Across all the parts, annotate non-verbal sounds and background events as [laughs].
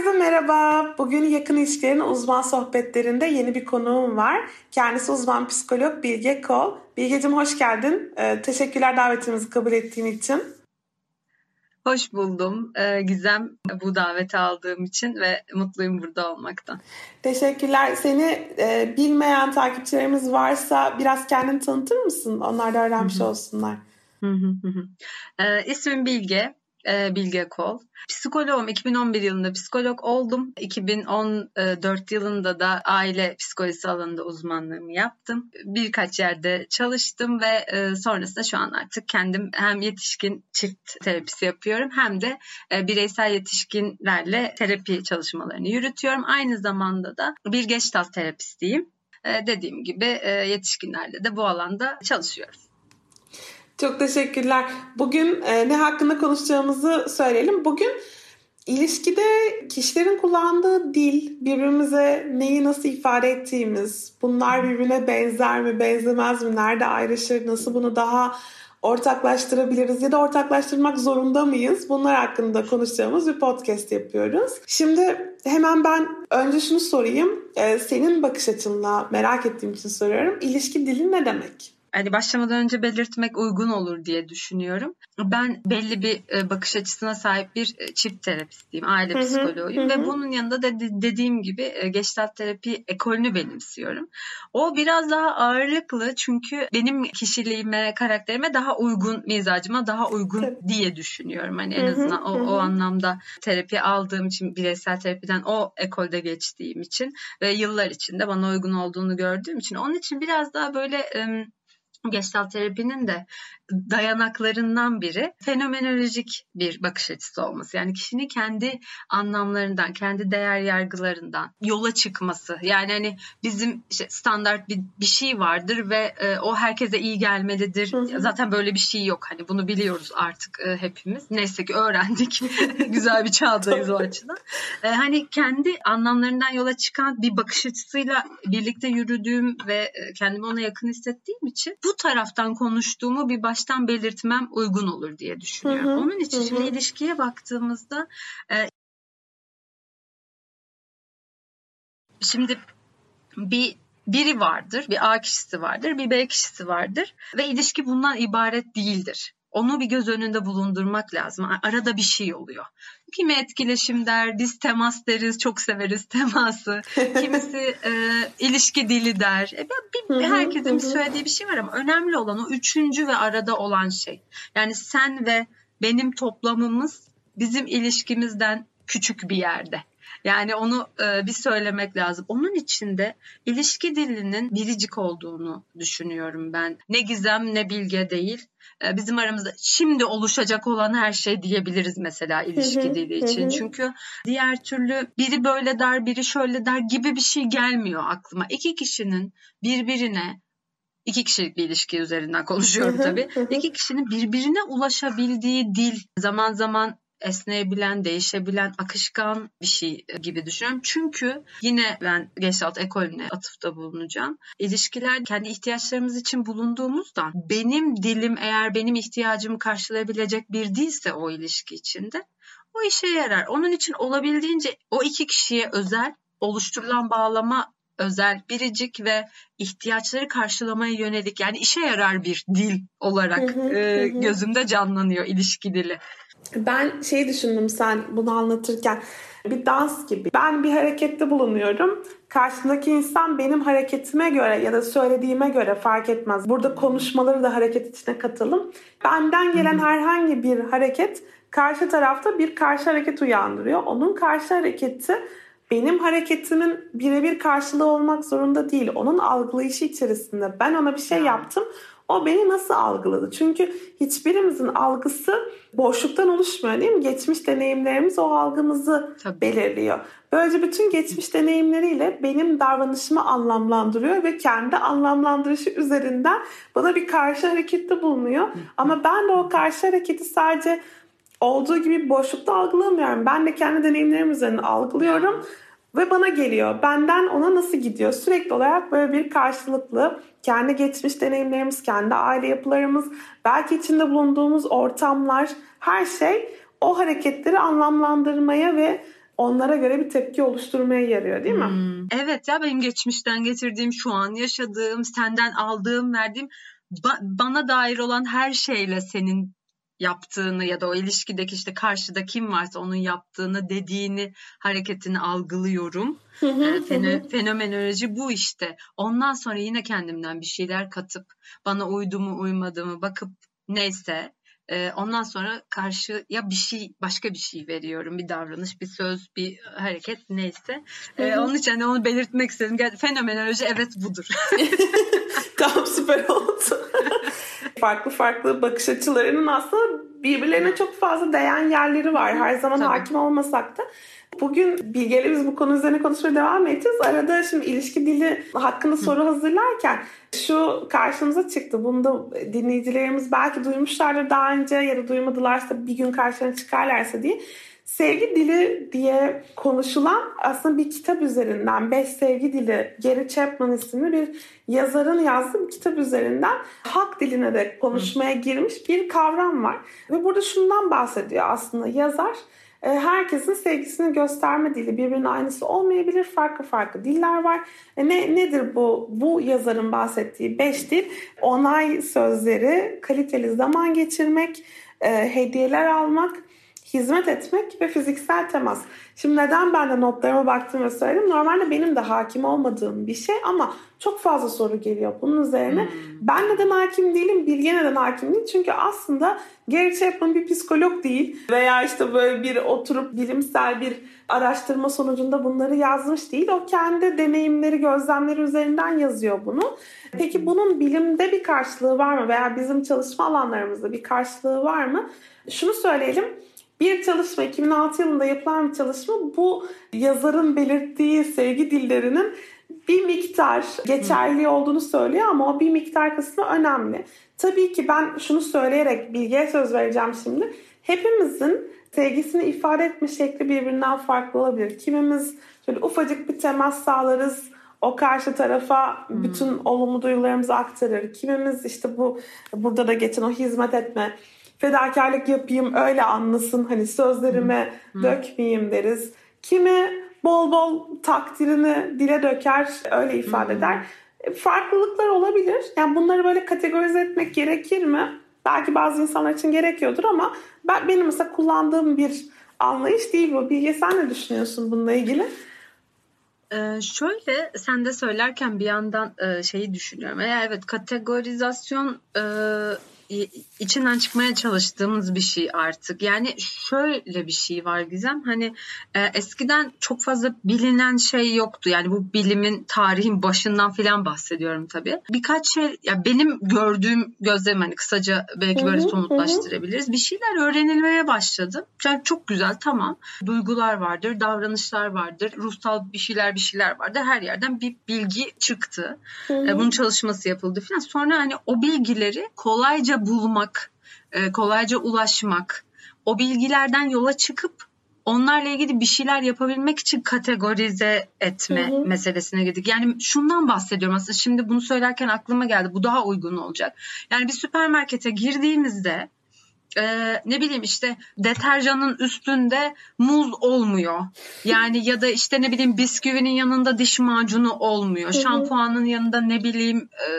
Herkese merhaba. Bugün yakın ilişkilerin uzman sohbetlerinde yeni bir konuğum var. Kendisi uzman psikolog Bilge Kol. Bilgeciğim hoş geldin. Ee, teşekkürler davetimizi kabul ettiğin için. Hoş buldum ee, Gizem bu daveti aldığım için ve mutluyum burada olmaktan. Teşekkürler. Seni e, bilmeyen takipçilerimiz varsa biraz kendini tanıtır mısın? Onlar da öğrenmiş olsunlar. Hı ee, ismim Bilge, Bilge Kol. Psikoloğum 2011 yılında psikolog oldum. 2014 yılında da aile psikolojisi alanında uzmanlığımı yaptım. Birkaç yerde çalıştım ve e, sonrasında şu an artık kendim hem yetişkin çift terapisi yapıyorum hem de e, bireysel yetişkinlerle terapi çalışmalarını yürütüyorum. Aynı zamanda da bir geçtalt terapistiyim. E, dediğim gibi yetişkinlerle de bu alanda çalışıyoruz. Çok teşekkürler. Bugün e, ne hakkında konuşacağımızı söyleyelim. Bugün ilişkide kişilerin kullandığı dil, birbirimize neyi nasıl ifade ettiğimiz, bunlar birbirine benzer mi, benzemez mi, nerede ayrışır, nasıl bunu daha ortaklaştırabiliriz ya da ortaklaştırmak zorunda mıyız? Bunlar hakkında konuşacağımız bir podcast yapıyoruz. Şimdi hemen ben önce şunu sorayım. Ee, senin bakış açınla merak ettiğim için soruyorum. İlişki dili ne demek? Hani başlamadan önce belirtmek uygun olur diye düşünüyorum. Ben belli bir e, bakış açısına sahip bir e, çift terapistiyim, aile psikoloğuyum ve bunun yanında da dediğim gibi e, geçtat terapi ekolünü benimsiyorum. O biraz daha ağırlıklı çünkü benim kişiliğime, karakterime daha uygun, mizacıma daha uygun diye düşünüyorum. Hani en azından o, o anlamda terapi aldığım için, bireysel terapiden o ekolde geçtiğim için ve yıllar içinde bana uygun olduğunu gördüğüm için onun için biraz daha böyle Gestalt terapinin de dayanaklarından biri fenomenolojik bir bakış açısı olması. Yani kişinin kendi anlamlarından, kendi değer yargılarından yola çıkması. Yani hani bizim işte standart bir, bir şey vardır ve e, o herkese iyi gelmelidir. Hı hı. Zaten böyle bir şey yok. Hani bunu biliyoruz artık e, hepimiz. Neyse ki öğrendik. [laughs] Güzel bir çağdayız o açıdan. E, hani kendi anlamlarından yola çıkan bir bakış açısıyla birlikte yürüdüğüm ve e, kendimi ona yakın hissettiğim için bu taraftan konuştuğumu bir baş baştan belirtmem uygun olur diye düşünüyorum. Hı hı, Onun için hı. şimdi ilişkiye baktığımızda e, şimdi bir biri vardır, bir A kişisi vardır, bir B kişisi vardır ve ilişki bundan ibaret değildir. Onu bir göz önünde bulundurmak lazım. Arada bir şey oluyor. Kimi etkileşim der, biz temas deriz, çok severiz teması. [laughs] Kimisi e, ilişki dili der. E, bir, herkesin bir söylediği bir şey var ama önemli olan o üçüncü ve arada olan şey. Yani sen ve benim toplamımız bizim ilişkimizden küçük bir yerde. Yani onu e, bir söylemek lazım. Onun içinde ilişki dilinin biricik olduğunu düşünüyorum ben. Ne gizem ne bilge değil. E, bizim aramızda şimdi oluşacak olan her şey diyebiliriz mesela ilişki dili için. Çünkü diğer türlü biri böyle der, biri şöyle der gibi bir şey gelmiyor aklıma. İki kişinin birbirine iki kişilik bir ilişki üzerinden konuşuyorum tabii. İki kişinin birbirine ulaşabildiği dil zaman zaman esneyebilen, değişebilen, akışkan bir şey gibi düşünüyorum. Çünkü yine ben Gestalt ekolüne atıfta bulunacağım. İlişkiler kendi ihtiyaçlarımız için bulunduğumuzda benim dilim eğer benim ihtiyacımı karşılayabilecek bir değilse o ilişki içinde o işe yarar. Onun için olabildiğince o iki kişiye özel oluşturulan bağlama özel, biricik ve ihtiyaçları karşılamaya yönelik yani işe yarar bir dil olarak e, gözümde canlanıyor ilişki dili. Ben şey düşündüm sen bunu anlatırken bir dans gibi. Ben bir harekette bulunuyorum. Karşımdaki insan benim hareketime göre ya da söylediğime göre fark etmez. Burada konuşmaları da hareket içine katalım. Benden gelen herhangi bir hareket karşı tarafta bir karşı hareket uyandırıyor. Onun karşı hareketi benim hareketimin birebir karşılığı olmak zorunda değil. Onun algılayışı içerisinde ben ona bir şey yaptım. O beni nasıl algıladı? Çünkü hiçbirimizin algısı boşluktan oluşmuyor değil mi? Geçmiş deneyimlerimiz o algımızı Tabii. belirliyor. Böylece bütün geçmiş deneyimleriyle benim davranışımı anlamlandırıyor ve kendi anlamlandırışı üzerinden bana bir karşı harekette bulunuyor. Ama ben de o karşı hareketi sadece olduğu gibi boşlukta algılamıyorum. Ben de kendi deneyimlerim üzerinden algılıyorum ve bana geliyor. Benden ona nasıl gidiyor? Sürekli olarak böyle bir karşılıklı kendi geçmiş deneyimlerimiz, kendi aile yapılarımız, belki içinde bulunduğumuz ortamlar, her şey o hareketleri anlamlandırmaya ve onlara göre bir tepki oluşturmaya yarıyor değil mi? Hmm. Evet ya benim geçmişten getirdiğim, şu an yaşadığım, senden aldığım, verdiğim ba- bana dair olan her şeyle senin yaptığını ya da o ilişkideki işte karşıda kim varsa onun yaptığını, dediğini, hareketini algılıyorum. ee, fenomenoloji bu işte. Ondan sonra yine kendimden bir şeyler katıp bana uydu mu uymadı mı bakıp neyse e, ondan sonra karşıya bir şey başka bir şey veriyorum. Bir davranış, bir söz, bir hareket neyse. E, onun için hani onu belirtmek istedim. Fenomenoloji evet budur. [laughs] tamam süper oldu. [laughs] farklı farklı bakış açılarının aslında birbirlerine çok fazla değen yerleri var. Her zaman Tabii. hakim olmasak da. Bugün Bilge'yle biz bu konu üzerine konuşmaya devam edeceğiz. Arada şimdi ilişki dili hakkında soru hazırlarken şu karşımıza çıktı. Bunu da dinleyicilerimiz belki duymuşlardır daha önce ya da duymadılarsa bir gün karşına çıkarlarsa diye. Sevgi dili diye konuşulan aslında bir kitap üzerinden Beş Sevgi Dili Gary Chapman isimli bir yazarın yazdığı bir kitap üzerinden halk diline de konuşmaya girmiş bir kavram var. Ve burada şundan bahsediyor aslında yazar e, herkesin sevgisini gösterme dili birbirinin aynısı olmayabilir. Farklı farklı diller var. E ne nedir bu bu yazarın bahsettiği beş dil? Onay sözleri, kaliteli zaman geçirmek, e, hediyeler almak, hizmet etmek ve fiziksel temas. Şimdi neden ben de notlarıma baktım ve söyledim. Normalde benim de hakim olmadığım bir şey ama çok fazla soru geliyor bunun üzerine. Hmm. Ben neden hakim değilim, Bilge neden hakim değil? Çünkü aslında Gary Chapman bir psikolog değil veya işte böyle bir oturup bilimsel bir araştırma sonucunda bunları yazmış değil. O kendi deneyimleri, gözlemleri üzerinden yazıyor bunu. Peki bunun bilimde bir karşılığı var mı veya bizim çalışma alanlarımızda bir karşılığı var mı? Şunu söyleyelim bir çalışma 2006 yılında yapılan bir çalışma bu yazarın belirttiği sevgi dillerinin bir miktar geçerli olduğunu söylüyor ama o bir miktar kısmı önemli. Tabii ki ben şunu söyleyerek bilgiye söz vereceğim şimdi. Hepimizin sevgisini ifade etme şekli birbirinden farklı olabilir. Kimimiz şöyle ufacık bir temas sağlarız. O karşı tarafa bütün hmm. olumlu duygularımızı aktarır. Kimimiz işte bu burada da geçen o hizmet etme fedakarlık yapayım öyle anlasın hani sözlerime hmm. dökmeyeyim deriz. Kimi bol bol takdirini dile döker öyle ifade hmm. eder. E, farklılıklar olabilir. Yani bunları böyle kategorize etmek gerekir mi? Belki bazı insanlar için gerekiyordur ama ben benim mesela kullandığım bir anlayış değil bu. Bilge sen ne düşünüyorsun bununla ilgili? Ee, şöyle sen de söylerken bir yandan e, şeyi düşünüyorum. Eğer evet kategorizasyon e, içinden çıkmaya çalıştığımız bir şey artık. Yani şöyle bir şey var Gizem. Hani e, eskiden çok fazla bilinen şey yoktu. Yani bu bilimin tarihin başından filan bahsediyorum tabii. Birkaç şey ya benim gördüğüm gözlem hani kısaca belki böyle somutlaştırabiliriz. Bir şeyler öğrenilmeye başladı. Yani çok güzel tamam. Duygular vardır, davranışlar vardır, ruhsal bir şeyler bir şeyler vardır. Her yerden bir bilgi çıktı. E, bunun çalışması yapıldı filan. Sonra hani o bilgileri kolayca bulmak, e, kolayca ulaşmak, o bilgilerden yola çıkıp onlarla ilgili bir şeyler yapabilmek için kategorize etme hı hı. meselesine girdik. Yani şundan bahsediyorum aslında şimdi bunu söylerken aklıma geldi. Bu daha uygun olacak. Yani bir süpermarkete girdiğimizde e, ne bileyim işte deterjanın üstünde muz olmuyor. Yani ya da işte ne bileyim bisküvinin yanında diş macunu olmuyor. Şampuanın yanında ne bileyim e,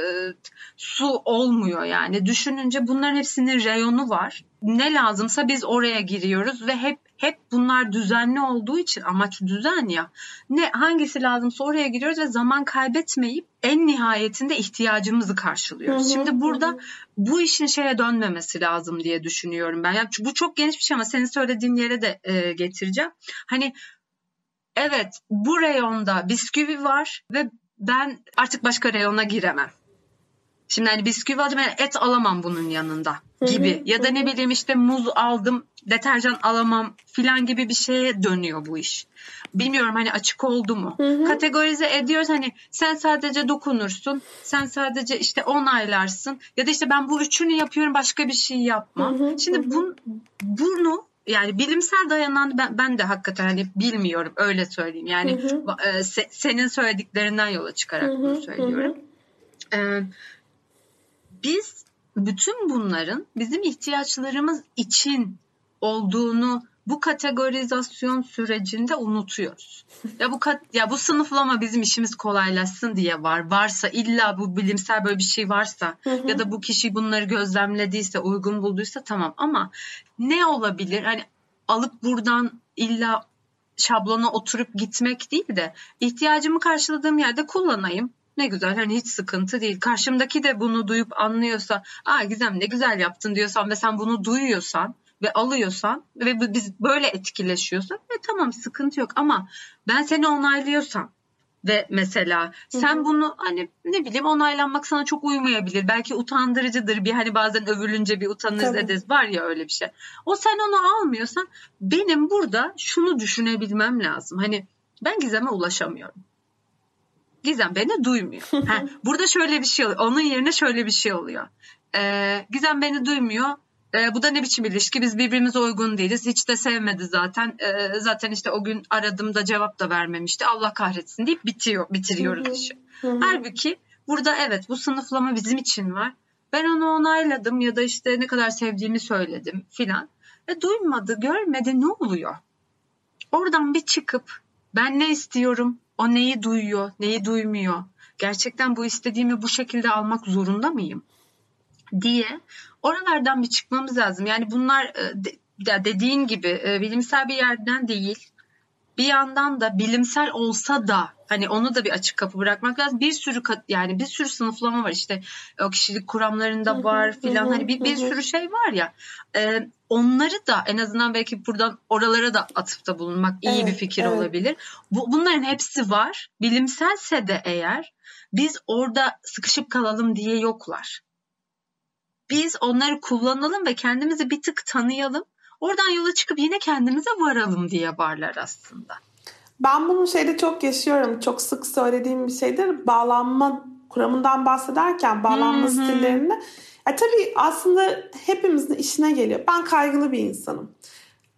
su olmuyor yani. Düşününce bunların hepsinin reyonu var. Ne lazımsa biz oraya giriyoruz ve hep hep bunlar düzenli olduğu için amaç düzen ya. Ne hangisi lazımsa oraya giriyoruz ve zaman kaybetmeyip en nihayetinde ihtiyacımızı karşılıyoruz. Hı hı, Şimdi burada hı. bu işin şeye dönmemesi lazım diye düşünüyorum ben. Yani bu çok geniş bir şey ama senin söylediğin yere de e, getireceğim. Hani evet bu reyonda bisküvi var ve ben artık başka reyona giremem. Şimdi hani bisküvi alacağım yani et alamam bunun yanında gibi. ya da ne bileyim işte muz aldım deterjan alamam filan gibi bir şeye dönüyor bu iş. Bilmiyorum hani açık oldu mu? Kategorize ediyoruz hani sen sadece dokunursun. Sen sadece işte onaylarsın. Ya da işte ben bu üçünü yapıyorum başka bir şey yapmam. Şimdi bu, bunu yani bilimsel dayanan ben, ben de hakikaten hani bilmiyorum öyle söyleyeyim. Yani E, se, senin söylediklerinden yola çıkarak bunu söylüyorum. E, biz bütün bunların bizim ihtiyaçlarımız için olduğunu bu kategorizasyon sürecinde unutuyoruz. ya bu kat, ya bu sınıflama bizim işimiz kolaylaşsın diye var. Varsa illa bu bilimsel böyle bir şey varsa ya da bu kişi bunları gözlemlediyse, uygun bulduysa tamam ama ne olabilir? Hani alıp buradan illa şablona oturup gitmek değil de ihtiyacımı karşıladığım yerde kullanayım. Ne güzel hani hiç sıkıntı değil. Karşımdaki de bunu duyup anlıyorsa, aa Gizem ne güzel yaptın diyorsan ve sen bunu duyuyorsan ve alıyorsan ve biz böyle etkileşiyorsak ve tamam sıkıntı yok ama ben seni onaylıyorsam ve mesela sen Hı-hı. bunu hani ne bileyim onaylanmak sana çok uymayabilir. Belki utandırıcıdır. Bir hani bazen övülünce bir utanırız ederiz. Var ya öyle bir şey. O sen onu almıyorsan benim burada şunu düşünebilmem lazım. Hani ben Gizem'e ulaşamıyorum. Gizem beni duymuyor. [laughs] ha, burada şöyle bir şey oluyor. Onun yerine şöyle bir şey oluyor. Ee, Gizem beni duymuyor. E, bu da ne biçim ilişki? Biz birbirimize uygun değiliz. Hiç de sevmedi zaten. E, zaten işte o gün aradığımda cevap da vermemişti. Allah kahretsin deyip bitiyor, bitiriyoruz işi. Halbuki burada evet bu sınıflama bizim için var. Ben onu onayladım ya da işte ne kadar sevdiğimi söyledim filan. E duymadı, görmedi ne oluyor? Oradan bir çıkıp ben ne istiyorum? O neyi duyuyor, neyi duymuyor? Gerçekten bu istediğimi bu şekilde almak zorunda mıyım? diye oralardan bir çıkmamız lazım. Yani bunlar e, dediğin gibi e, bilimsel bir yerden değil. Bir yandan da bilimsel olsa da hani onu da bir açık kapı bırakmak lazım. Bir sürü yani bir sürü sınıflama var işte o kişilik kuramlarında var filan hani bir, bir sürü şey var ya. E, onları da en azından belki buradan oralara da atıfta bulunmak iyi evet, bir fikir evet. olabilir. Bu, bunların hepsi var. Bilimselse de eğer biz orada sıkışıp kalalım diye yoklar biz onları kullanalım ve kendimizi bir tık tanıyalım. Oradan yola çıkıp yine kendimize varalım diye varlar aslında. Ben bunu şeyde çok yaşıyorum. Çok sık söylediğim bir şeydir. Bağlanma kuramından bahsederken bağlanma Hı-hı. stillerini. Ya tabii aslında hepimizin işine geliyor. Ben kaygılı bir insanım.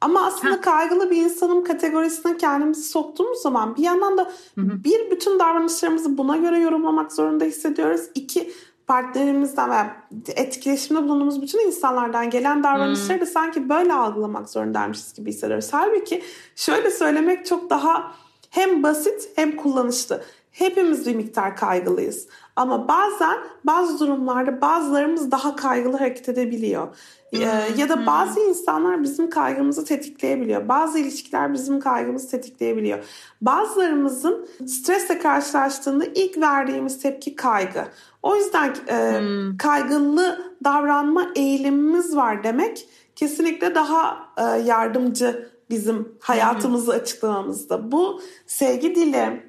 Ama aslında Heh. kaygılı bir insanım kategorisine kendimizi soktuğumuz zaman bir yandan da Hı-hı. bir bütün davranışlarımızı buna göre yorumlamak zorunda hissediyoruz. İki partnerimizden veya etkileşimde bulunduğumuz bütün insanlardan gelen davranışları da sanki böyle algılamak zorundaymışız gibi hissediyoruz. Halbuki şöyle söylemek çok daha hem basit hem kullanışlı. Hepimiz bir miktar kaygılıyız. Ama bazen bazı durumlarda bazılarımız daha kaygılı hareket edebiliyor. Hmm. ya da bazı insanlar bizim kaygımızı tetikleyebiliyor. Bazı ilişkiler bizim kaygımızı tetikleyebiliyor. Bazılarımızın stresle karşılaştığında ilk verdiğimiz tepki kaygı. O yüzden e, hmm. kaygılı davranma eğilimimiz var demek kesinlikle daha e, yardımcı bizim hayatımızı hmm. açıklamamızda. Bu sevgi dili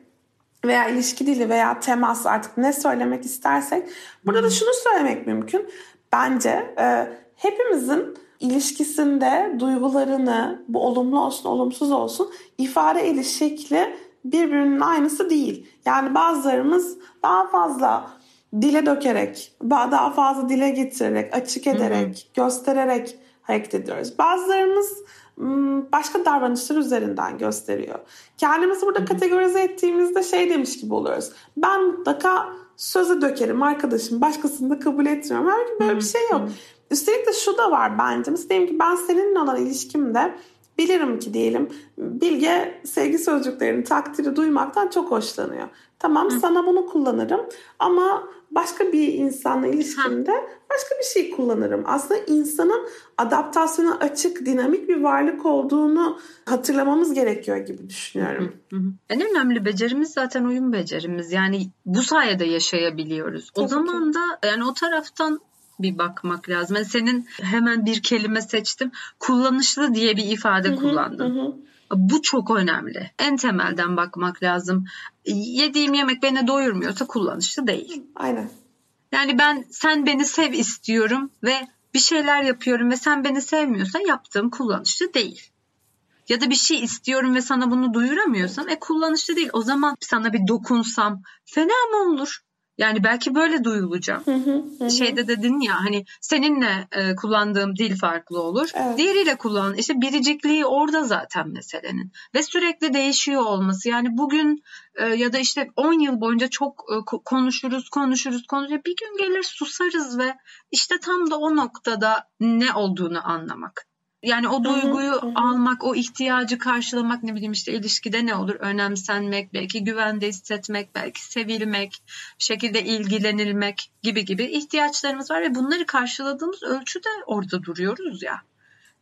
veya ilişki dili veya temas artık ne söylemek istersek burada da şunu söylemek mümkün. Bence e, hepimizin ilişkisinde duygularını bu olumlu olsun olumsuz olsun ifade ediş şekli birbirinin aynısı değil. Yani bazılarımız daha fazla dile dökerek, daha fazla dile getirerek, açık ederek, hı hı. göstererek hareket ediyoruz. Bazılarımız başka davranışlar üzerinden gösteriyor. Kendimizi burada kategorize ettiğimizde şey demiş gibi oluyoruz. Ben mutlaka söze dökerim arkadaşım başkasını da kabul etmiyorum. Halbuki böyle bir şey yok. Üstelik de şu da var bence. Mesela ki ben seninle olan ilişkimde bilirim ki diyelim Bilge sevgi sözcüklerini takdiri duymaktan çok hoşlanıyor. Tamam Hı. sana bunu kullanırım ama başka bir insanla ilişkimde başka bir şey kullanırım. Aslında insanın adaptasyona açık, dinamik bir varlık olduğunu hatırlamamız gerekiyor gibi düşünüyorum. En önemli becerimiz zaten uyum becerimiz. Yani bu sayede yaşayabiliyoruz. Tabii o zaman ki. da yani o taraftan bir bakmak lazım. Yani senin hemen bir kelime seçtim. Kullanışlı diye bir ifade hı kullandın. Bu çok önemli. En temelden bakmak lazım. Yediğim yemek beni doyurmuyorsa kullanışlı değil. Aynen. Yani ben sen beni sev istiyorum ve bir şeyler yapıyorum ve sen beni sevmiyorsan yaptığım kullanışlı değil. Ya da bir şey istiyorum ve sana bunu duyuramıyorsam e kullanışlı değil. O zaman sana bir dokunsam fena mı olur? Yani belki böyle duyulacağım. Hı hı, hı. Şeyde dedin ya hani seninle e, kullandığım dil farklı olur. Evet. Diğeriyle kullan işte biricikliği orada zaten meselenin. Ve sürekli değişiyor olması. Yani bugün e, ya da işte 10 yıl boyunca çok e, konuşuruz, konuşuruz, konuşuruz. Bir gün gelir susarız ve işte tam da o noktada ne olduğunu anlamak. Yani o duyguyu hı hı, hı. almak, o ihtiyacı karşılamak ne bileyim işte ilişkide ne olur? Önemsenmek, belki güvende hissetmek, belki sevilmek, bir şekilde ilgilenilmek gibi gibi ihtiyaçlarımız var ve bunları karşıladığımız ölçüde orada duruyoruz ya.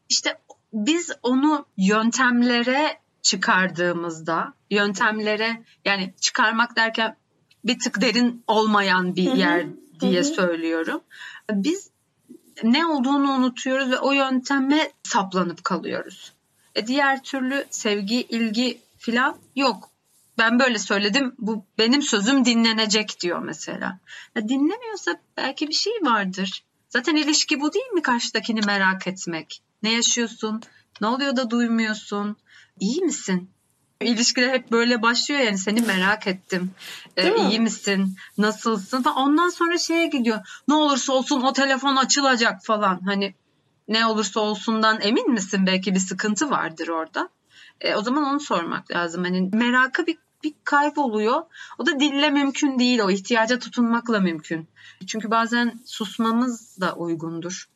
İşte biz onu yöntemlere çıkardığımızda, yöntemlere yani çıkarmak derken bir tık derin olmayan bir yer diye söylüyorum. Biz ne olduğunu unutuyoruz ve o yönteme saplanıp kalıyoruz. E diğer türlü sevgi, ilgi filan yok. Ben böyle söyledim. Bu benim sözüm dinlenecek diyor mesela. Ya dinlemiyorsa belki bir şey vardır. Zaten ilişki bu değil mi karşıdakini merak etmek? Ne yaşıyorsun? Ne oluyor da duymuyorsun? İyi misin? İlişkiler hep böyle başlıyor yani seni merak ettim. Ee, iyi misin? Nasılsın? Ondan sonra şeye gidiyor. Ne olursa olsun o telefon açılacak falan. Hani ne olursa olsundan emin misin? Belki bir sıkıntı vardır orada. E, o zaman onu sormak lazım. Hani merakı bir bir kayboluyor. O da dille mümkün değil. O ihtiyaca tutunmakla mümkün. Çünkü bazen susmamız da uygundur.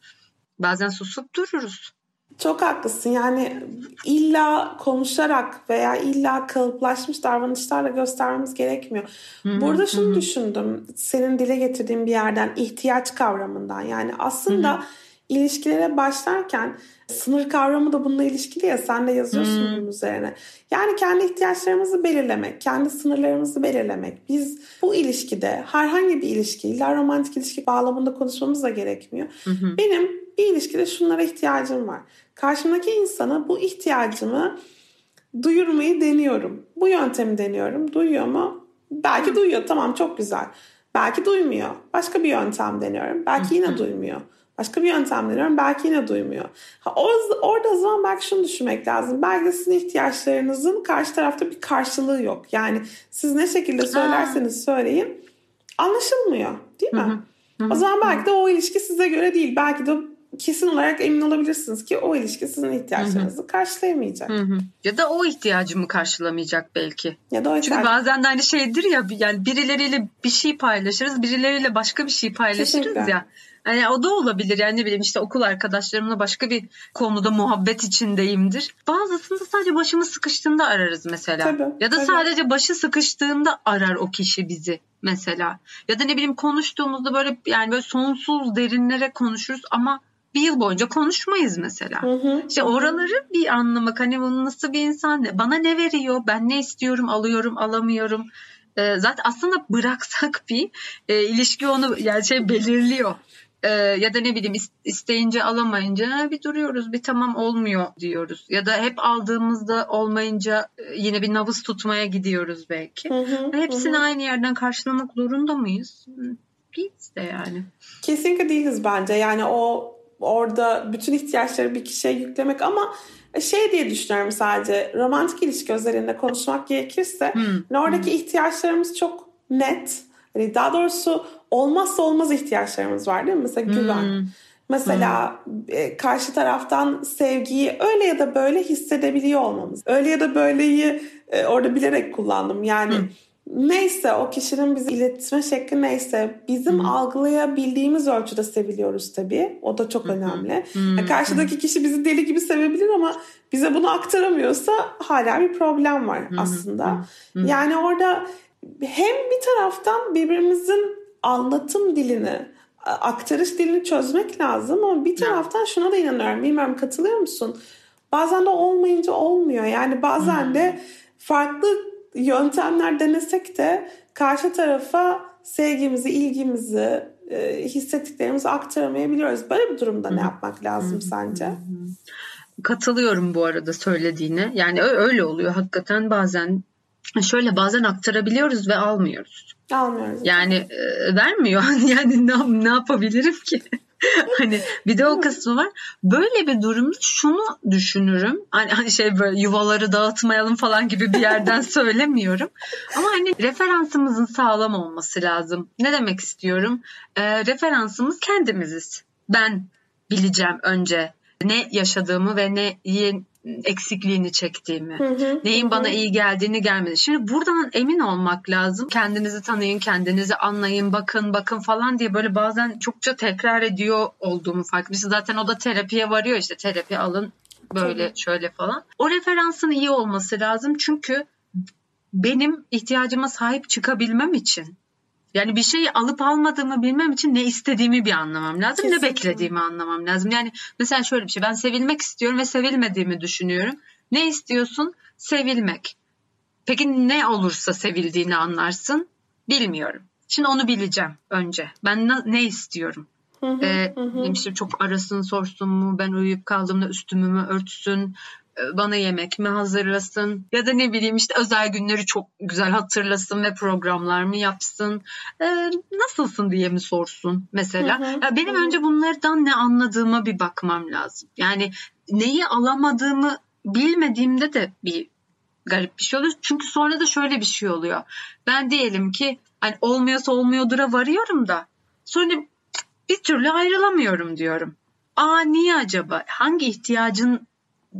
Bazen susup dururuz. Çok haklısın. Yani illa konuşarak veya illa kalıplaşmış davranışlarla göstermemiz gerekmiyor. Hı-hı, Burada şunu hı. düşündüm. Senin dile getirdiğin bir yerden ihtiyaç kavramından. Yani aslında hı hı. ilişkilere başlarken sınır kavramı da bununla ilişkili ya sen de yazıyorsun bunun üzerine. Yani kendi ihtiyaçlarımızı belirlemek, kendi sınırlarımızı belirlemek. Biz bu ilişkide herhangi bir ilişki, illa romantik ilişki bağlamında konuşmamız da gerekmiyor. Hı hı. Benim bir ilişkide şunlara ihtiyacım var. Karşımdaki insana bu ihtiyacımı duyurmayı deniyorum. Bu yöntemi deniyorum. Duyuyor mu? Belki duyuyor. Tamam çok güzel. Belki duymuyor. Başka bir yöntem deniyorum. Belki yine duymuyor. Başka bir yöntem deniyorum. Belki yine duymuyor. Ha, orada o zaman belki şunu düşünmek lazım. Belki sizin ihtiyaçlarınızın karşı tarafta bir karşılığı yok. Yani siz ne şekilde söylerseniz söyleyin anlaşılmıyor. Değil mi? O zaman belki de o ilişki size göre değil. Belki de kesin olarak emin olabilirsiniz ki o ilişki sizin ihtiyaçlarınızı Hı-hı. karşılayamayacak. Hı-hı. Ya da o ihtiyacımı karşılamayacak belki. Ya da o Çünkü bazen de aynı şeydir ya yani birileriyle bir şey paylaşırız, birileriyle başka bir şey paylaşırız Kesinlikle. ya. Yani o da olabilir yani ne bileyim işte okul arkadaşlarımla başka bir konuda muhabbet içindeyimdir. Bazısında sadece başımız sıkıştığında ararız mesela. Tabii, ya da tabii. sadece başı sıkıştığında arar o kişi bizi mesela. Ya da ne bileyim konuştuğumuzda böyle yani böyle sonsuz derinlere konuşuruz ama bir yıl boyunca konuşmayız mesela. Hı hı. İşte oraları bir anlamak hani bunun nasıl bir insan bana ne veriyor ben ne istiyorum alıyorum alamıyorum. Ee, zaten aslında bıraksak bir e, ilişki onu yani şey belirliyor. Ee, ya da ne bileyim isteyince alamayınca bir duruyoruz bir tamam olmuyor diyoruz. Ya da hep aldığımızda olmayınca e, yine bir nabız tutmaya gidiyoruz belki. Hı hı, Hepsini hı. aynı yerden karşılamak zorunda mıyız? Biz de yani. Kesinlikle değiliz bence. Yani o orada bütün ihtiyaçları bir kişiye yüklemek ama şey diye düşünüyorum sadece romantik ilişki özelinde konuşmak gerekirse hmm. Hani oradaki hmm. ihtiyaçlarımız çok net. Hani daha doğrusu olmazsa olmaz ihtiyaçlarımız var değil mi? Mesela güven. Hmm. Mesela hmm. karşı taraftan sevgiyi öyle ya da böyle hissedebiliyor olmamız. Öyle ya da böyleyi e, orada bilerek kullandım. Yani hmm neyse o kişinin bizi iletişime şekli neyse bizim Hı-hı. algılayabildiğimiz ölçüde seviliyoruz tabii. O da çok önemli. Yani karşıdaki kişi bizi deli gibi sevebilir ama bize bunu aktaramıyorsa hala bir problem var Hı-hı. aslında. Hı-hı. Yani orada hem bir taraftan birbirimizin anlatım dilini aktarış dilini çözmek lazım ama bir taraftan şuna da inanıyorum. Bilmiyorum katılıyor musun? Bazen de olmayınca olmuyor. Yani bazen de farklı yöntemler denesek de karşı tarafa sevgimizi, ilgimizi, e, hissettiklerimizi aktaramayabiliyoruz. Böyle bir durumda ne yapmak lazım sence? Katılıyorum bu arada söylediğine. Yani öyle oluyor hakikaten bazen şöyle bazen aktarabiliyoruz ve almıyoruz. Almıyoruz. Yani e, vermiyor. [laughs] yani ne, ne yapabilirim ki? [laughs] hani bir de o kısmı var. Böyle bir durumda şunu düşünürüm. Hani, hani şey böyle yuvaları dağıtmayalım falan gibi bir yerden [laughs] söylemiyorum. Ama hani referansımızın sağlam olması lazım. Ne demek istiyorum? E, referansımız kendimiziz. Ben bileceğim önce ne yaşadığımı ve neyi eksikliğini çektiğimi, neyin bana iyi geldiğini gelmedi. Şimdi buradan emin olmak lazım. Kendinizi tanıyın, kendinizi anlayın, bakın, bakın falan diye böyle bazen çokça tekrar ediyor olduğumu fark ettim. Zaten o da terapiye varıyor işte terapi alın böyle Tabii. şöyle falan. O referansın iyi olması lazım çünkü benim ihtiyacıma sahip çıkabilmem için yani bir şeyi alıp almadığımı bilmem için ne istediğimi bir anlamam lazım, Kesinlikle. ne beklediğimi anlamam lazım. Yani mesela şöyle bir şey, ben sevilmek istiyorum ve sevilmediğimi düşünüyorum. Ne istiyorsun? Sevilmek. Peki ne olursa sevildiğini anlarsın? Bilmiyorum. Şimdi onu bileceğim önce. Ben ne, istiyorum? Hı hı, ee, hı. Işte çok arasın sorsun mu ben uyuyup kaldığımda üstümü mü örtsün bana yemek mi hazırlasın ya da ne bileyim işte özel günleri çok güzel hatırlasın ve programlar mı yapsın e, nasılsın diye mi sorsun mesela. Hı hı, ya benim hı. önce bunlardan ne anladığıma bir bakmam lazım. Yani neyi alamadığımı bilmediğimde de bir garip bir şey oluyor. Çünkü sonra da şöyle bir şey oluyor. Ben diyelim ki hani olmuyorsa olmuyordura varıyorum da sonra bir türlü ayrılamıyorum diyorum. Aa niye acaba? Hangi ihtiyacın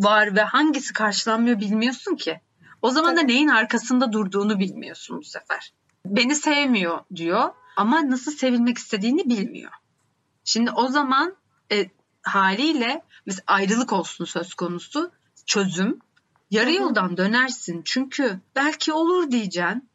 var ve hangisi karşılanmıyor bilmiyorsun ki. O zaman da neyin arkasında durduğunu bilmiyorsun bu sefer. Beni sevmiyor diyor ama nasıl sevilmek istediğini bilmiyor. Şimdi o zaman e, haliyle mesela ayrılık olsun söz konusu çözüm yarı yoldan dönersin çünkü belki olur diyeceksin.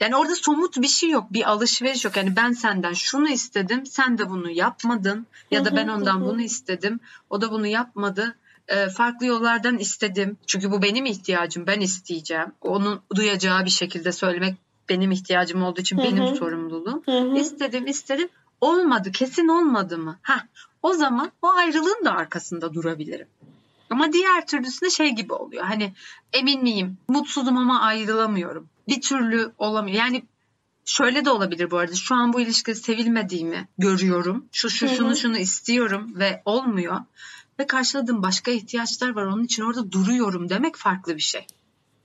Yani orada somut bir şey yok, bir alışveriş yok. Yani ben senden şunu istedim, sen de bunu yapmadın ya da ben ondan bunu istedim, o da bunu yapmadı. E, farklı yollardan istedim. Çünkü bu benim ihtiyacım. Ben isteyeceğim. Onun duyacağı bir şekilde söylemek benim ihtiyacım olduğu için benim sorumluluğum. İstedim istedim. Olmadı. Kesin olmadı mı? Ha, o zaman o ayrılığın da arkasında durabilirim. Ama diğer türlüsünde şey gibi oluyor. Hani emin miyim? Mutsuzum ama ayrılamıyorum. Bir türlü olamıyor. Yani şöyle de olabilir bu arada. Şu an bu ilişkide sevilmediğimi görüyorum. Şu şu şunu şunu istiyorum ve olmuyor ve karşıladığım başka ihtiyaçlar var. Onun için orada duruyorum demek farklı bir şey.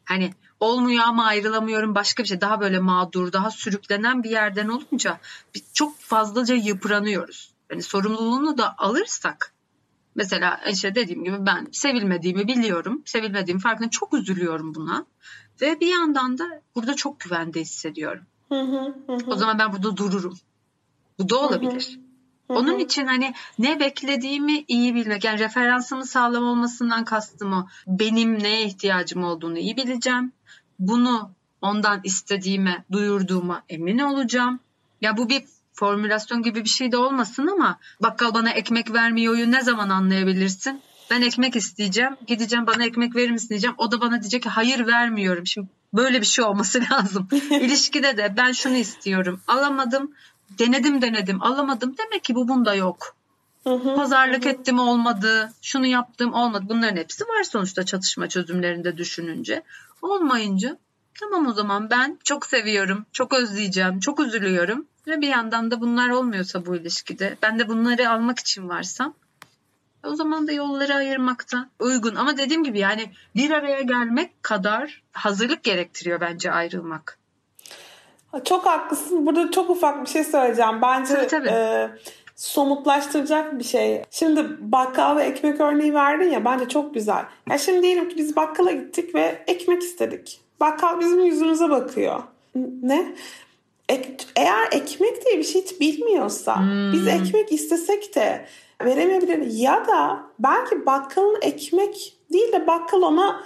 Hani olmuyor ama ayrılamıyorum başka bir şey. Daha böyle mağdur, daha sürüklenen bir yerden olunca biz çok fazlaca yıpranıyoruz. Yani sorumluluğunu da alırsak mesela işte dediğim gibi ben sevilmediğimi biliyorum. Sevilmediğim farkında çok üzülüyorum buna. Ve bir yandan da burada çok güvende hissediyorum. O zaman ben burada dururum. Bu da olabilir. Hı hı. Onun için hani ne beklediğimi iyi bilmek yani referansımı sağlam olmasından kastım o. Benim neye ihtiyacım olduğunu iyi bileceğim. Bunu ondan istediğime, duyurduğuma emin olacağım. Ya bu bir formülasyon gibi bir şey de olmasın ama bakkal bana ekmek vermiyoryu ne zaman anlayabilirsin? Ben ekmek isteyeceğim. Gideceğim bana ekmek verir misin diyeceğim. O da bana diyecek ki hayır vermiyorum. Şimdi böyle bir şey olması [laughs] lazım. İlişkide de ben şunu istiyorum. Alamadım denedim denedim alamadım demek ki bu bunda yok. Hı hı, Pazarlık hı. ettim olmadı, şunu yaptım olmadı. Bunların hepsi var sonuçta çatışma çözümlerinde düşününce. Olmayınca tamam o zaman ben çok seviyorum, çok özleyeceğim, çok üzülüyorum. Ve bir yandan da bunlar olmuyorsa bu ilişkide, ben de bunları almak için varsam o zaman da yolları ayırmakta uygun. Ama dediğim gibi yani bir araya gelmek kadar hazırlık gerektiriyor bence ayrılmak. Çok haklısın. Burada çok ufak bir şey söyleyeceğim. Bence tabii, tabii. E, somutlaştıracak bir şey. Şimdi bakkal ve ekmek örneği verdin ya bence çok güzel. Ya şimdi diyelim ki biz bakkala gittik ve ekmek istedik. Bakkal bizim yüzümüze bakıyor. Ne? Ek, eğer ekmek diye bir şey hiç bilmiyorsa hmm. biz ekmek istesek de veremeyebilir. Ya da belki bakkalın ekmek değil de bakkal ona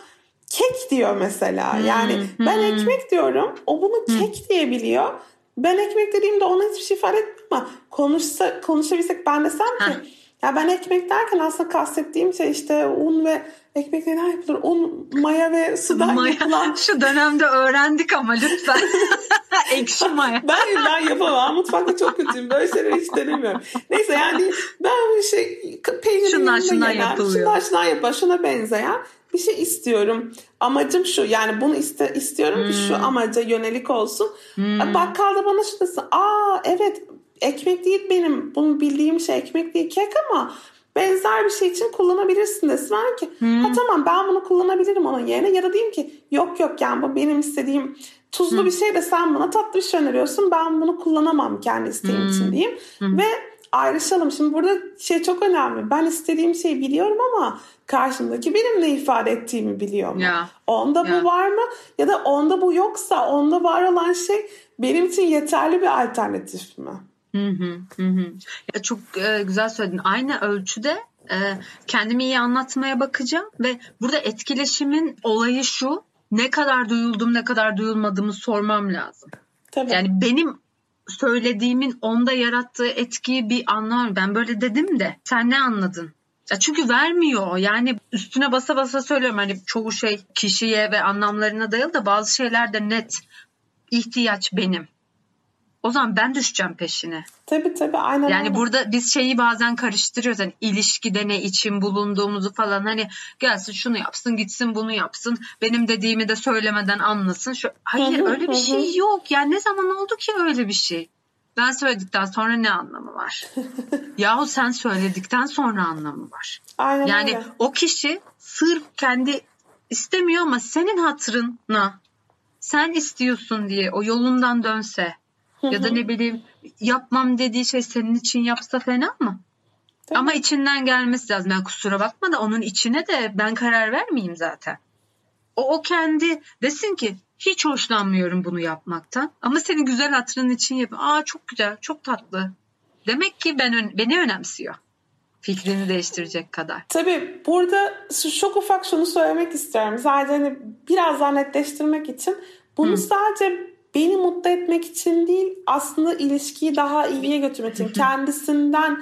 kek diyor mesela. Hmm, yani hmm. ben ekmek diyorum. O bunu hmm. kek diyebiliyor. Ben ekmek dediğimde ona hiçbir şey ifade etmiyor ama konuşsa, konuşabilsek ben desem ki ya ben ekmek derken aslında kastettiğim şey işte un ve ekmek neden yapılır? Un, maya ve sudan maya. yapılan. [laughs] Şu dönemde öğrendik ama lütfen. [laughs] Ekşi maya. ben, ben yapamam. Mutfakta çok kötüyüm. Böyle şeyleri hiç denemiyorum. Neyse yani ben bir şey peynirin şundan şundan gelen, yapılıyor. Şundan şundan yapılıyor. Şuna benzeyen bir şey istiyorum. Amacım şu yani bunu iste, istiyorum hmm. ki şu hmm. amaca yönelik olsun. Hmm. Bakkalda bana şu desin. Aa evet ekmek değil benim. Bunu bildiğim şey ekmek değil kek ama benzer bir şey için kullanabilirsin desin. Ben ki hmm. ha tamam ben bunu kullanabilirim onun yerine ya da diyeyim ki yok yok yani bu benim istediğim tuzlu hmm. bir şey de sen bana tatlı bir şey öneriyorsun. Ben bunu kullanamam kendi isteğim hmm. için diyeyim. Hmm. Ve ayrışalım. Şimdi burada şey çok önemli. Ben istediğim şeyi biliyorum ama karşımdaki benim ne ifade ettiğimi biliyor mu? Ya. Onda Ya. bu var mı? Ya da onda bu yoksa onda var olan şey benim için yeterli bir alternatif mi? Hı hı, hı. Ya çok e, güzel söyledin. Aynı ölçüde e, kendimi iyi anlatmaya bakacağım ve burada etkileşimin olayı şu. Ne kadar duyuldum, ne kadar duyulmadığımı sormam lazım. Tabii. Yani benim söylediğimin onda yarattığı etkiyi bir anlamam. Ben böyle dedim de sen ne anladın? Ya çünkü vermiyor. Yani üstüne basa basa söylüyorum. Hani çoğu şey kişiye ve anlamlarına dayalı da bazı şeyler de net. ihtiyaç benim. O zaman ben düşeceğim peşine. tabii tabii aynen Yani öyle. burada biz şeyi bazen karıştırıyoruz. Hani ilişkide ne için bulunduğumuzu falan. Hani gelsin şunu yapsın gitsin bunu yapsın. Benim dediğimi de söylemeden anlasın. Şu... Hayır öyle bir şey yok. Yani ne zaman oldu ki öyle bir şey? Ben söyledikten sonra ne anlamı var? [laughs] Yahu sen söyledikten sonra anlamı var. Aynen Yani öyle. o kişi sırf kendi istemiyor ama senin hatırına sen istiyorsun diye o yolundan dönse ya da ne bileyim yapmam dediği şey senin için yapsa fena mı? Tabii. Ama içinden gelmesi lazım. Yani kusura bakma da onun içine de ben karar vermeyeyim zaten. O, o kendi desin ki hiç hoşlanmıyorum bunu yapmaktan. Ama senin güzel hatırın için yap. Aa çok güzel, çok tatlı. Demek ki ben beni önemsiyor. Fikrini değiştirecek kadar. Tabii burada şu- çok ufak şunu söylemek istiyorum. Sadece hani biraz daha netleştirmek için. Bunu Hı. sadece beni mutlu etmek için değil aslında ilişkiyi daha iyiye götürmek için. Kendisinden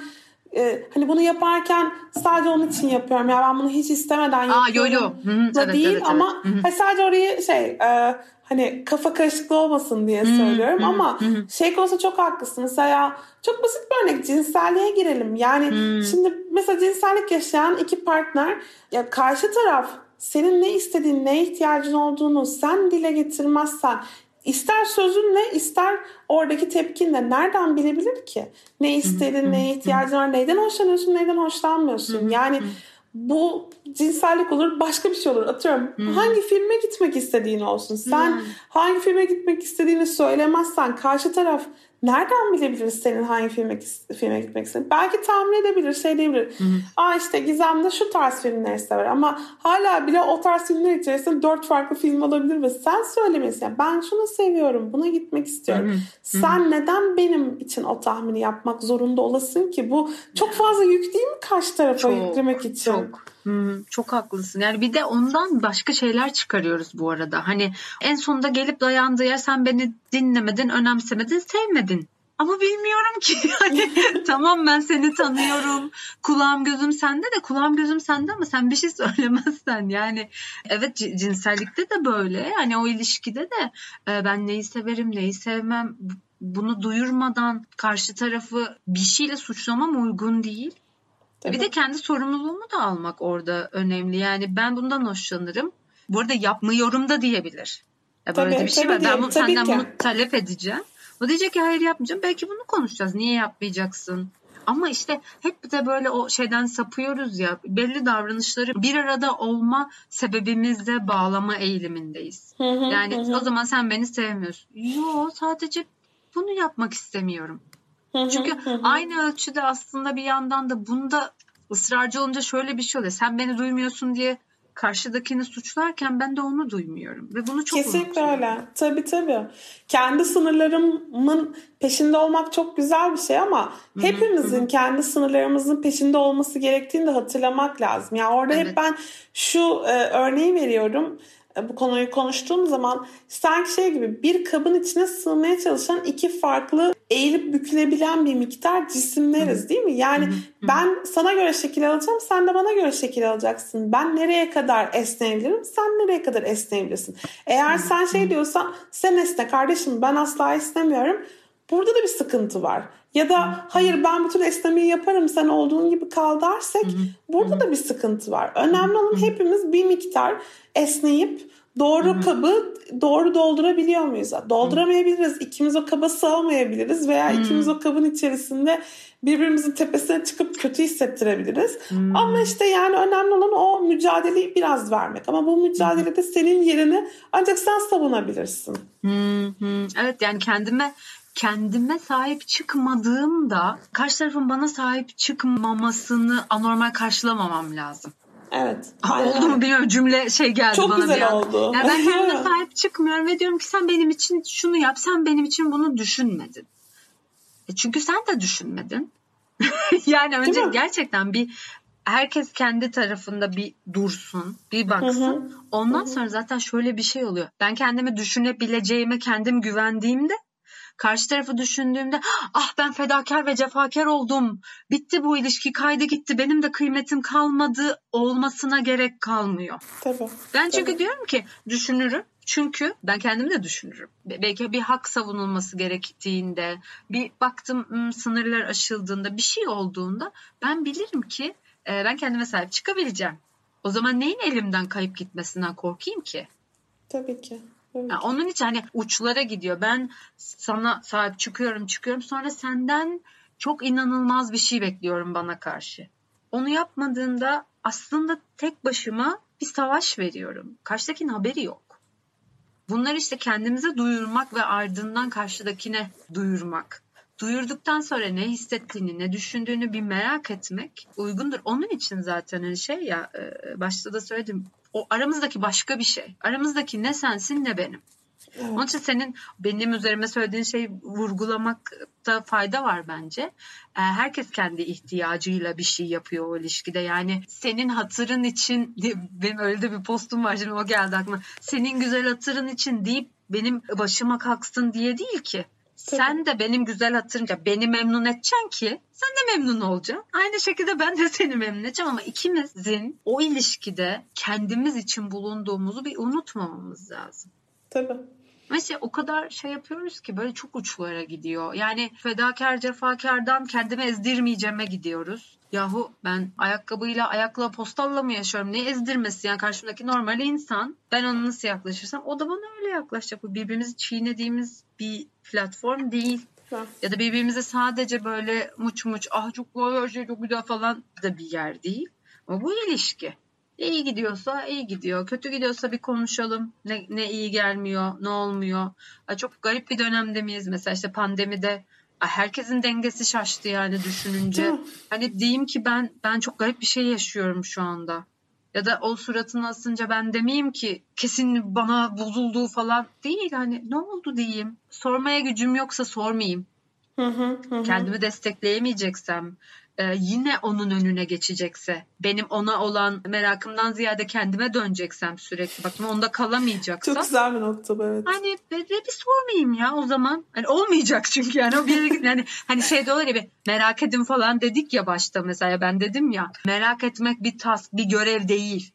e, hani bunu yaparken sadece onun için yapıyorum. Ya ben bunu hiç istemeden Aa yo yapıyorum. yo. Da evet, değil evet, ama evet. Hani sadece orayı şey e, hani kafa karışıklığı olmasın diye söylüyorum hı, ama hı. şey konusunda çok haklısın. Mesela çok basit bir örnek cinselliğe girelim. Yani Hmm. şimdi mesela cinsellik yaşayan iki partner ya karşı taraf senin ne istediğin, ne ihtiyacın olduğunu sen dile getirmezsen ister sözünle ister oradaki tepkinle nereden bilebilir ki? Ne istediğin, neye ihtiyacın var, neyden hoşlanıyorsun, neyden hoşlanmıyorsun? Yani bu cinsellik olur, başka bir şey olur. Atıyorum hangi filme gitmek istediğin olsun. Sen Yani. hangi filme gitmek istediğini söylemezsen karşı taraf nereden bilebilir senin hangi filme, filme gitmek istediğini? Belki tahmin edebilir, şey diyebilir. Aa işte Gizem'de şu tarz filmleri sever ama hala bile o tarz filmler içerisinde dört farklı film olabilir ve sen söylemesin. Yani ben şunu seviyorum, buna gitmek istiyorum. Sen neden benim için o tahmini yapmak zorunda olasın ki? Bu çok fazla yük değil mi karşı tarafa Çok, yüklemek için? Çok. Hı, çok haklısın. Yani bir de ondan başka şeyler çıkarıyoruz bu arada. Hani en sonunda gelip dayandığı yer sen beni dinlemedin, önemsemedin, sevmedin. Ama bilmiyorum ki. Yani, [laughs] [laughs] tamam ben seni tanıyorum. Kulağım gözüm sende de kulağım gözüm sende ama sen bir şey [laughs] söylemezsen yani evet cinsellikte de böyle. Hani o ilişkide de e, ben neyi severim, neyi sevmem bu- bunu duyurmadan karşı tarafı bir şeyle suçlamam uygun değil. Tabii. Bir de kendi sorumluluğumu da almak orada önemli. Yani ben bundan hoşlanırım. Bu arada yapmıyorum da diyebilir. Ya böyle Tabii, bir şey var. Ben bunu, senden ki. bunu talep edeceğim. O diyecek ki hayır yapmayacağım. Belki bunu konuşacağız. Niye yapmayacaksın? Ama işte hep de böyle o şeyden sapıyoruz ya. Belli davranışları bir arada olma sebebimizle bağlama eğilimindeyiz. Yani o zaman sen beni sevmiyorsun. Yo sadece bunu yapmak istemiyorum. Çünkü aynı ölçüde aslında bir yandan da bunda ısrarcı olunca şöyle bir şey oluyor. Sen beni duymuyorsun diye karşıdakini suçlarken ben de onu duymuyorum. Ve bunu çok Kesinlikle unutuyorum. öyle. Tabii tabii. Kendi sınırlarımın peşinde olmak çok güzel bir şey ama hepimizin kendi sınırlarımızın peşinde olması gerektiğini de hatırlamak lazım. Yani orada Evet. hep ben şu e, örneği veriyorum. E, bu konuyu konuştuğum zaman sanki şey gibi bir kabın içine sığmaya çalışan iki farklı eğilip bükülebilen bir miktar cisimleriz değil mi? Yani ben sana göre şekil alacağım, sen de bana göre şekil alacaksın. Ben nereye kadar esneyebilirim, sen nereye kadar esneyebilirsin. Eğer sen şey diyorsan sen esne kardeşim ben asla esnemiyorum. Burada da bir sıkıntı var. Ya da hayır ben bütün esnemeyi yaparım sen olduğun gibi kal dersek burada da bir sıkıntı var. Önemli olan hepimiz bir miktar esneyip doğru kabı doğru doldurabiliyor muyuz? Dolduramayabiliriz. İkimiz o kaba sığamayabiliriz veya ikimiz o kabın içerisinde birbirimizin tepesine çıkıp kötü hissettirebiliriz. Ama işte yani önemli olan o mücadeleyi biraz vermek. Ama bu mücadelede senin yerini ancak sen savunabilirsin. Evet yani kendime kendime sahip çıkmadığımda karşı tarafın bana sahip çıkmamasını anormal karşılamamam lazım. Evet. Ha, oldu mu bilmiyorum cümle şey geldi Çok bana güzel bir an. oldu. Yani ben kendime sahip çıkmıyorum ve diyorum ki sen benim için şunu yap sen benim için bunu düşünmedin. E çünkü sen de düşünmedin. [laughs] yani önce gerçekten bir herkes kendi tarafında bir dursun, bir baksın. Hı hı. Ondan hı hı. sonra zaten şöyle bir şey oluyor. Ben kendimi düşünebileceğime kendim güvendiğimde karşı tarafı düşündüğümde ah ben fedakar ve cefakar oldum. Bitti bu ilişki kaydı gitti. Benim de kıymetim kalmadı olmasına gerek kalmıyor. Tabii. Ben çünkü tabii. diyorum ki düşünürüm. Çünkü ben kendimi de düşünürüm. Belki bir hak savunulması gerektiğinde, bir baktım sınırlar aşıldığında, bir şey olduğunda ben bilirim ki ben kendime sahip çıkabileceğim. O zaman neyin elimden kayıp gitmesinden korkayım ki? Tabii ki. Yani onun için hani uçlara gidiyor. Ben sana sahip çıkıyorum çıkıyorum sonra senden çok inanılmaz bir şey bekliyorum bana karşı. Onu yapmadığında aslında tek başıma bir savaş veriyorum. Karşıdakinin haberi yok. Bunlar işte kendimize duyurmak ve ardından karşıdakine duyurmak. Duyurduktan sonra ne hissettiğini, ne düşündüğünü bir merak etmek uygundur. Onun için zaten hani şey ya başta da söyledim. O aramızdaki başka bir şey. Aramızdaki ne sensin ne benim. Evet. Onun için senin benim üzerime söylediğin şey vurgulamakta fayda var bence. Herkes kendi ihtiyacıyla bir şey yapıyor o ilişkide. Yani senin hatırın için benim öyle de bir postum var şimdi o geldi aklıma. Senin güzel hatırın için deyip benim başıma kalksın diye değil ki. Tabii. Sen de benim güzel hatırınca beni memnun edeceksin ki sen de memnun olacaksın. Aynı şekilde ben de seni memnun edeceğim ama ikimizin o ilişkide kendimiz için bulunduğumuzu bir unutmamamız lazım. Tabii. Mesela o kadar şey yapıyoruz ki böyle çok uçlara gidiyor. Yani fedakar cefakardan kendimi ezdirmeyeceğime gidiyoruz. Yahu ben ayakkabıyla ayakla postalla mı yaşıyorum? Ne ezdirmesi yani karşımdaki normal insan. Ben ona nasıl yaklaşırsam o da bana öyle yaklaşacak. Bu birbirimizi çiğnediğimiz bir platform değil. Ya da birbirimize sadece böyle muç muç ah çok şey çok güzel falan da bir yer değil. Ama bu ilişki. İyi gidiyorsa iyi gidiyor. Kötü gidiyorsa bir konuşalım. Ne, ne iyi gelmiyor, ne olmuyor. Ay çok garip bir dönemde miyiz? Mesela işte pandemide herkesin dengesi şaştı yani düşününce. Hani diyeyim ki ben ben çok garip bir şey yaşıyorum şu anda. Ya da o suratını asınca ben demeyeyim ki kesin bana bozulduğu falan değil. Hani ne oldu diyeyim. Sormaya gücüm yoksa sormayayım. Hı hı, hı. Kendimi destekleyemeyeceksem, e, yine onun önüne geçecekse, benim ona olan merakımdan ziyade kendime döneceksem sürekli bakın onda kalamayacaksam. Çok güzel bir nokta bu evet. Hani bir, bir sormayayım ya o zaman. Hani olmayacak çünkü yani o bir yani [laughs] hani şey de olur ya bir merak edin falan dedik ya başta mesela ben dedim ya merak etmek bir task bir görev değil.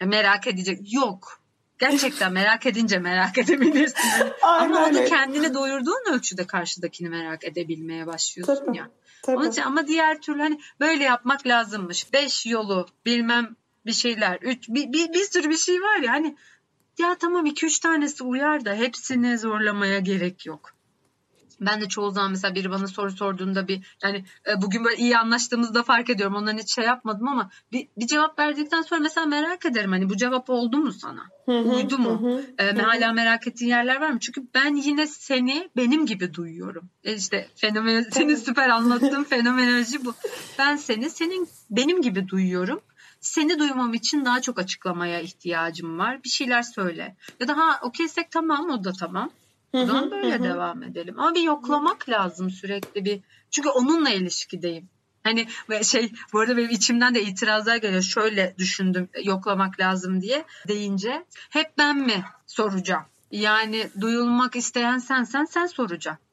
Yani merak edecek yok. Gerçekten [laughs] merak edince merak edebilirsin. Aynen ama onu öyle. kendine doyurduğun ölçüde karşıdakini merak edebilmeye başlıyorsun Tabii. ya. Tabii. Onun için ama diğer türlü hani böyle yapmak lazımmış. Beş yolu bilmem bir şeyler. Üç, bir, bir, bir sürü bir şey var ya hani ya tamam iki üç tanesi uyar da hepsini zorlamaya gerek yok. Ben de çoğu zaman mesela biri bana soru sorduğunda bir yani e, bugün böyle iyi anlaştığımızda fark ediyorum. Ondan hiç şey yapmadım ama bir, bir cevap verdikten sonra mesela merak ederim hani bu cevap oldu mu sana? Uydu mu? E, hala merak ettiğin yerler var mı? Çünkü ben yine seni benim gibi duyuyorum. E işte fenomen senin süper anlattığın fenomenoloji bu. Ben seni senin benim gibi duyuyorum. Seni duymam için daha çok açıklamaya ihtiyacım var. Bir şeyler söyle. Ya da ha okeysek tamam o da tamam. Hı, böyle devam edelim. Ama bir yoklamak lazım sürekli bir. Çünkü onunla ilişkideyim. Hani şey bu arada benim içimden de itirazlar geliyor. Şöyle düşündüm yoklamak lazım diye deyince. Hep ben mi soracağım? Yani duyulmak isteyen sensen sen soracaksın.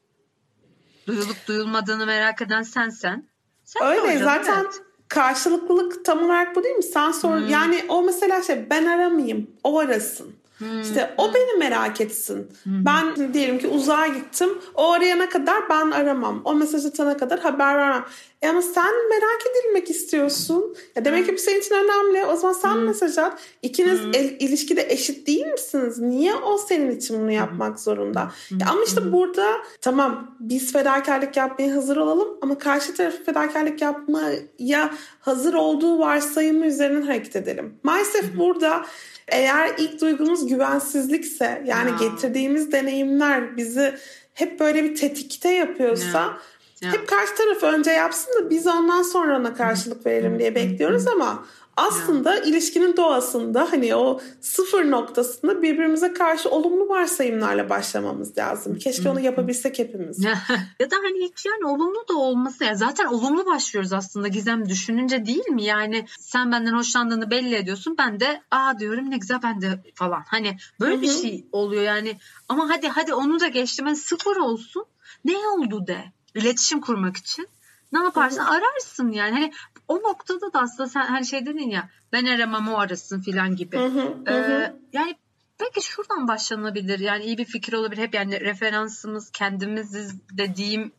Duyulup duyulmadığını merak eden sensen. Sen Öyle zaten evet. karşılıklılık tam olarak bu değil mi? Sen sor Hmm. yani o mesela şey ben aramayayım o arasın. Hmm. İşte o beni merak etsin. Ben diyelim ki uzağa gittim. O arayana kadar ben aramam. O mesaj atana kadar haber vermem. E ama sen merak edilmek istiyorsun. Ya demek ki bu senin için önemli. O zaman sen mesaj at. İkiniz el- ilişkide eşit değil misiniz? Niye o senin için bunu yapmak zorunda? Ya ama işte burada tamam biz fedakarlık yapmaya hazır olalım ama karşı taraf fedakarlık yapmaya hazır olduğu varsayımı üzerinden hareket edelim. Maalesef burada eğer ilk duygumuz güvensizlikse yani Ya. getirdiğimiz deneyimler bizi hep böyle bir tetikte yapıyorsa hep karşı taraf önce yapsın da biz ondan sonra ona karşılık verelim diye bekliyoruz ama aslında ya. ilişkinin doğasında hani o sıfır noktasında birbirimize karşı olumlu varsayımlarla başlamamız lazım. Keşke onu yapabilsek hepimiz. [laughs] ya da hani hiç yani olumlu da olması ya zaten olumlu başlıyoruz aslında Gizem düşününce değil mi? Yani sen benden hoşlandığını belli ediyorsun. Ben de aa diyorum ne güzel ben de falan. Hani böyle Hı-hı. bir şey oluyor yani. Ama hadi hadi onu da geçtim. Hani sıfır olsun. Ne oldu de. İletişim kurmak için. Ne yaparsın? Evet. Ararsın yani. Hani o noktada da aslında sen hani şey dedin ya ben aramam o arasın filan gibi. Hı hı, ee, hı. Yani belki şuradan başlanabilir. Yani iyi bir fikir olabilir. Hep yani referansımız kendimiziz dediğim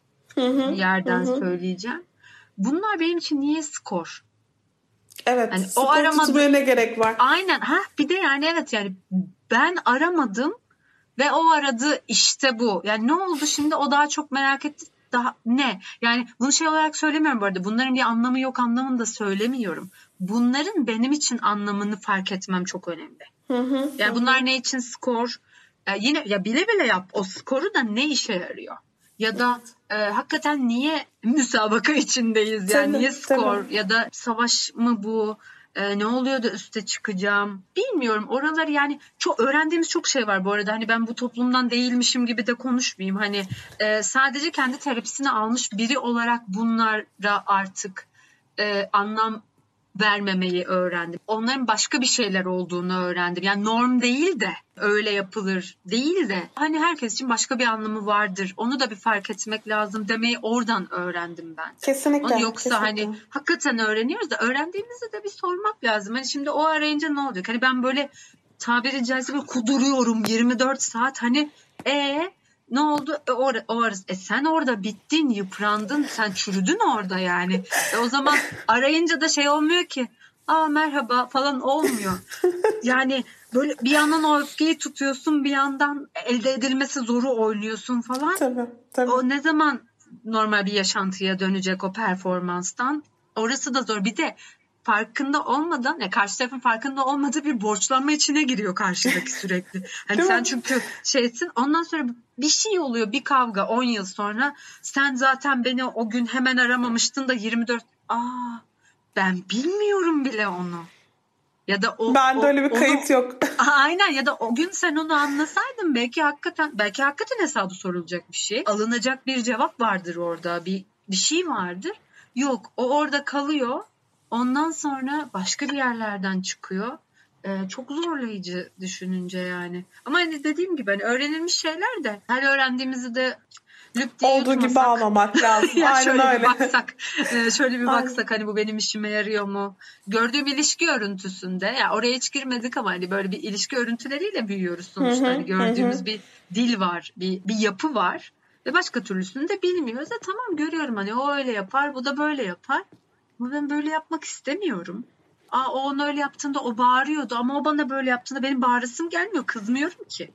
yerden söyleyeceğim. Bunlar benim için niye skor? Evet. Yani o aramadı. ne gerek var? Aynen. Ha bir de yani evet yani ben aramadım ve o aradı işte bu. Yani ne oldu şimdi o daha çok merak etti daha ne? Yani bunu şey olarak söylemiyorum bu arada. Bunların bir anlamı yok anlamında söylemiyorum. Bunların benim için anlamını fark etmem çok önemli. Hı hı, yani hı. bunlar ne için skor? Ya yine ya bile bile yap o skoru da ne işe yarıyor? Ya da e, hakikaten niye müsabaka içindeyiz yani tabii, niye skor tabii. ya da savaş mı bu? E, ne oluyor da üste çıkacağım? Bilmiyorum. Oraları yani çok öğrendiğimiz çok şey var bu arada. Hani ben bu toplumdan değilmişim gibi de konuşmayayım. Hani e, sadece kendi terapisini almış biri olarak bunlara artık e, anlam vermemeyi öğrendim. Onların başka bir şeyler olduğunu öğrendim. Yani norm değil de öyle yapılır değil de hani herkes için başka bir anlamı vardır. Onu da bir fark etmek lazım demeyi oradan öğrendim ben. Kesinlikle. Onu yoksa kesinlikle. hani hakikaten öğreniyoruz da öğrendiğimizde de bir sormak lazım. Hani şimdi o arayınca ne olacak? Hani ben böyle tabiri caizse böyle kuduruyorum 24 saat hani e ne oldu? E, or, or, e sen orada bittin, yıprandın, sen çürüdün orada yani. E, o zaman arayınca da şey olmuyor ki. Aa merhaba falan olmuyor. Yani böyle bir yandan o öfkeyi tutuyorsun, bir yandan elde edilmesi zoru oynuyorsun falan. Tabii, tabii. O ne zaman normal bir yaşantıya dönecek o performanstan? Orası da zor. Bir de farkında olmadan ya karşı tarafın farkında olmadığı bir borçlanma içine giriyor karşıdaki sürekli. [laughs] Hani sen çünkü şeysin ondan sonra bir şey oluyor bir kavga 10 yıl sonra sen zaten beni o gün hemen aramamıştın da 24 aa ben bilmiyorum bile onu. Ya da o Ben de öyle bir kayıt onu, yok. [laughs] aynen ya da o gün sen onu anlasaydın belki hakikaten belki hakikaten hesabı sorulacak bir şey. Alınacak bir cevap vardır orada. Bir bir şey vardır. Yok o orada kalıyor Ondan sonra başka bir yerlerden çıkıyor. Ee, çok zorlayıcı düşününce yani. Ama hani dediğim gibi hani öğrenilmiş şeyler de her öğrendiğimizi de lüp diye Olduğu gibi almamak [laughs] lazım. ya Aynen şöyle öyle. bir baksak, e, şöyle bir baksak hani bu benim işime yarıyor mu? Gördüğüm ilişki örüntüsünde ya yani oraya hiç girmedik ama hani böyle bir ilişki örüntüleriyle büyüyoruz sonuçta. hani gördüğümüz bir dil var, bir bir yapı var ve başka türlüsünü de bilmiyoruz. E tamam görüyorum hani o öyle yapar, bu da böyle yapar. Ama ben böyle yapmak istemiyorum. Aa o onu öyle yaptığında o bağırıyordu ama o bana böyle yaptığında benim bağırısım gelmiyor. Kızmıyorum ki.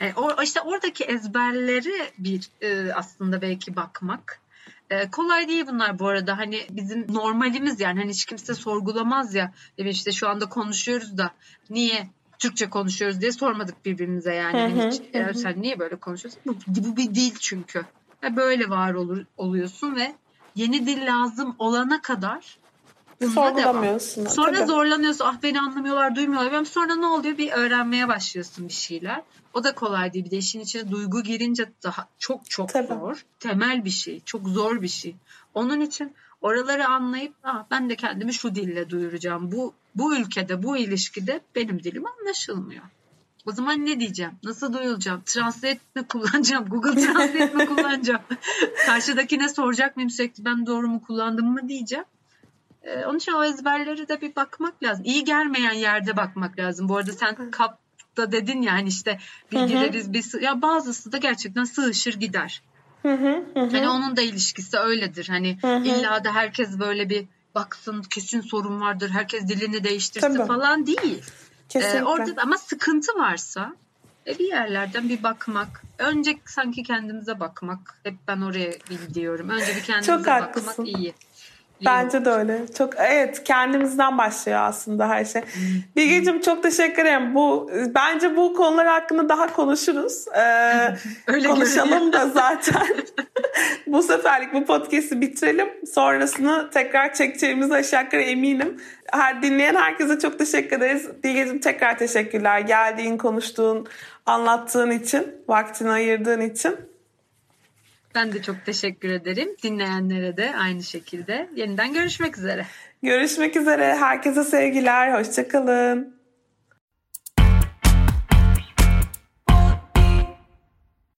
Yani e, o, işte oradaki ezberleri bir e, aslında belki bakmak. E, kolay değil bunlar bu arada. Hani bizim normalimiz yani hani hiç kimse sorgulamaz ya. Evet işte şu anda konuşuyoruz da niye Türkçe konuşuyoruz diye sormadık birbirimize yani. hani hiç, hı. sen niye böyle konuşuyorsun? Bu, bu bir dil çünkü. E, böyle var olur, oluyorsun ve yeni dil lazım olana kadar Sorgulamıyorsun. Sonra tabii. zorlanıyorsun. Ah beni anlamıyorlar, duymuyorlar. Ben sonra ne oluyor? Bir öğrenmeye başlıyorsun bir şeyler. O da kolay değil. Bir de işin içine duygu girince daha çok çok tabii. zor. Temel bir şey. Çok zor bir şey. Onun için oraları anlayıp ah, ben de kendimi şu dille duyuracağım. Bu bu ülkede, bu ilişkide benim dilim anlaşılmıyor. O zaman ne diyeceğim? Nasıl duyulacağım? Translate mi kullanacağım? Google Translate mi kullanacağım? [laughs] Karşıdakine soracak mıyım sürekli ben doğru mu kullandım mı diyeceğim. Ee, onun için o ezberleri de bir bakmak lazım. İyi gelmeyen yerde bakmak lazım. Bu arada sen kapta dedin ya hani işte bilgileriz bir ya bazısı da gerçekten sığışır gider. Hı hı, hı. Hani onun da ilişkisi öyledir. Hani hı hı. illa da herkes böyle bir baksın kesin sorun vardır. Herkes dilini değiştirsin Tabii. falan değil. Kesinlikle. Ee, orada ama sıkıntı varsa e, bir yerlerden bir bakmak. Önce sanki kendimize bakmak. Hep ben oraya gidiyorum. Önce bir kendimize Çok bakmak haklısın. iyi. Bence de öyle. Çok evet kendimizden başlıyor aslında her şey. Bilgeciğim çok teşekkür ederim. Bu bence bu konular hakkında daha konuşuruz. Ee, [laughs] Öyle konuşalım da zaten. [laughs] bu seferlik bu podcast'i bitirelim. Sonrasını tekrar çekeceğimize aşağı yukarı eminim. Her dinleyen herkese çok teşekkür ederiz. Bilgeciğim tekrar teşekkürler. Geldiğin, konuştuğun, anlattığın için, vaktini ayırdığın için. Ben de çok teşekkür ederim. Dinleyenlere de aynı şekilde. Yeniden görüşmek üzere. Görüşmek üzere. Herkese sevgiler. Hoşçakalın.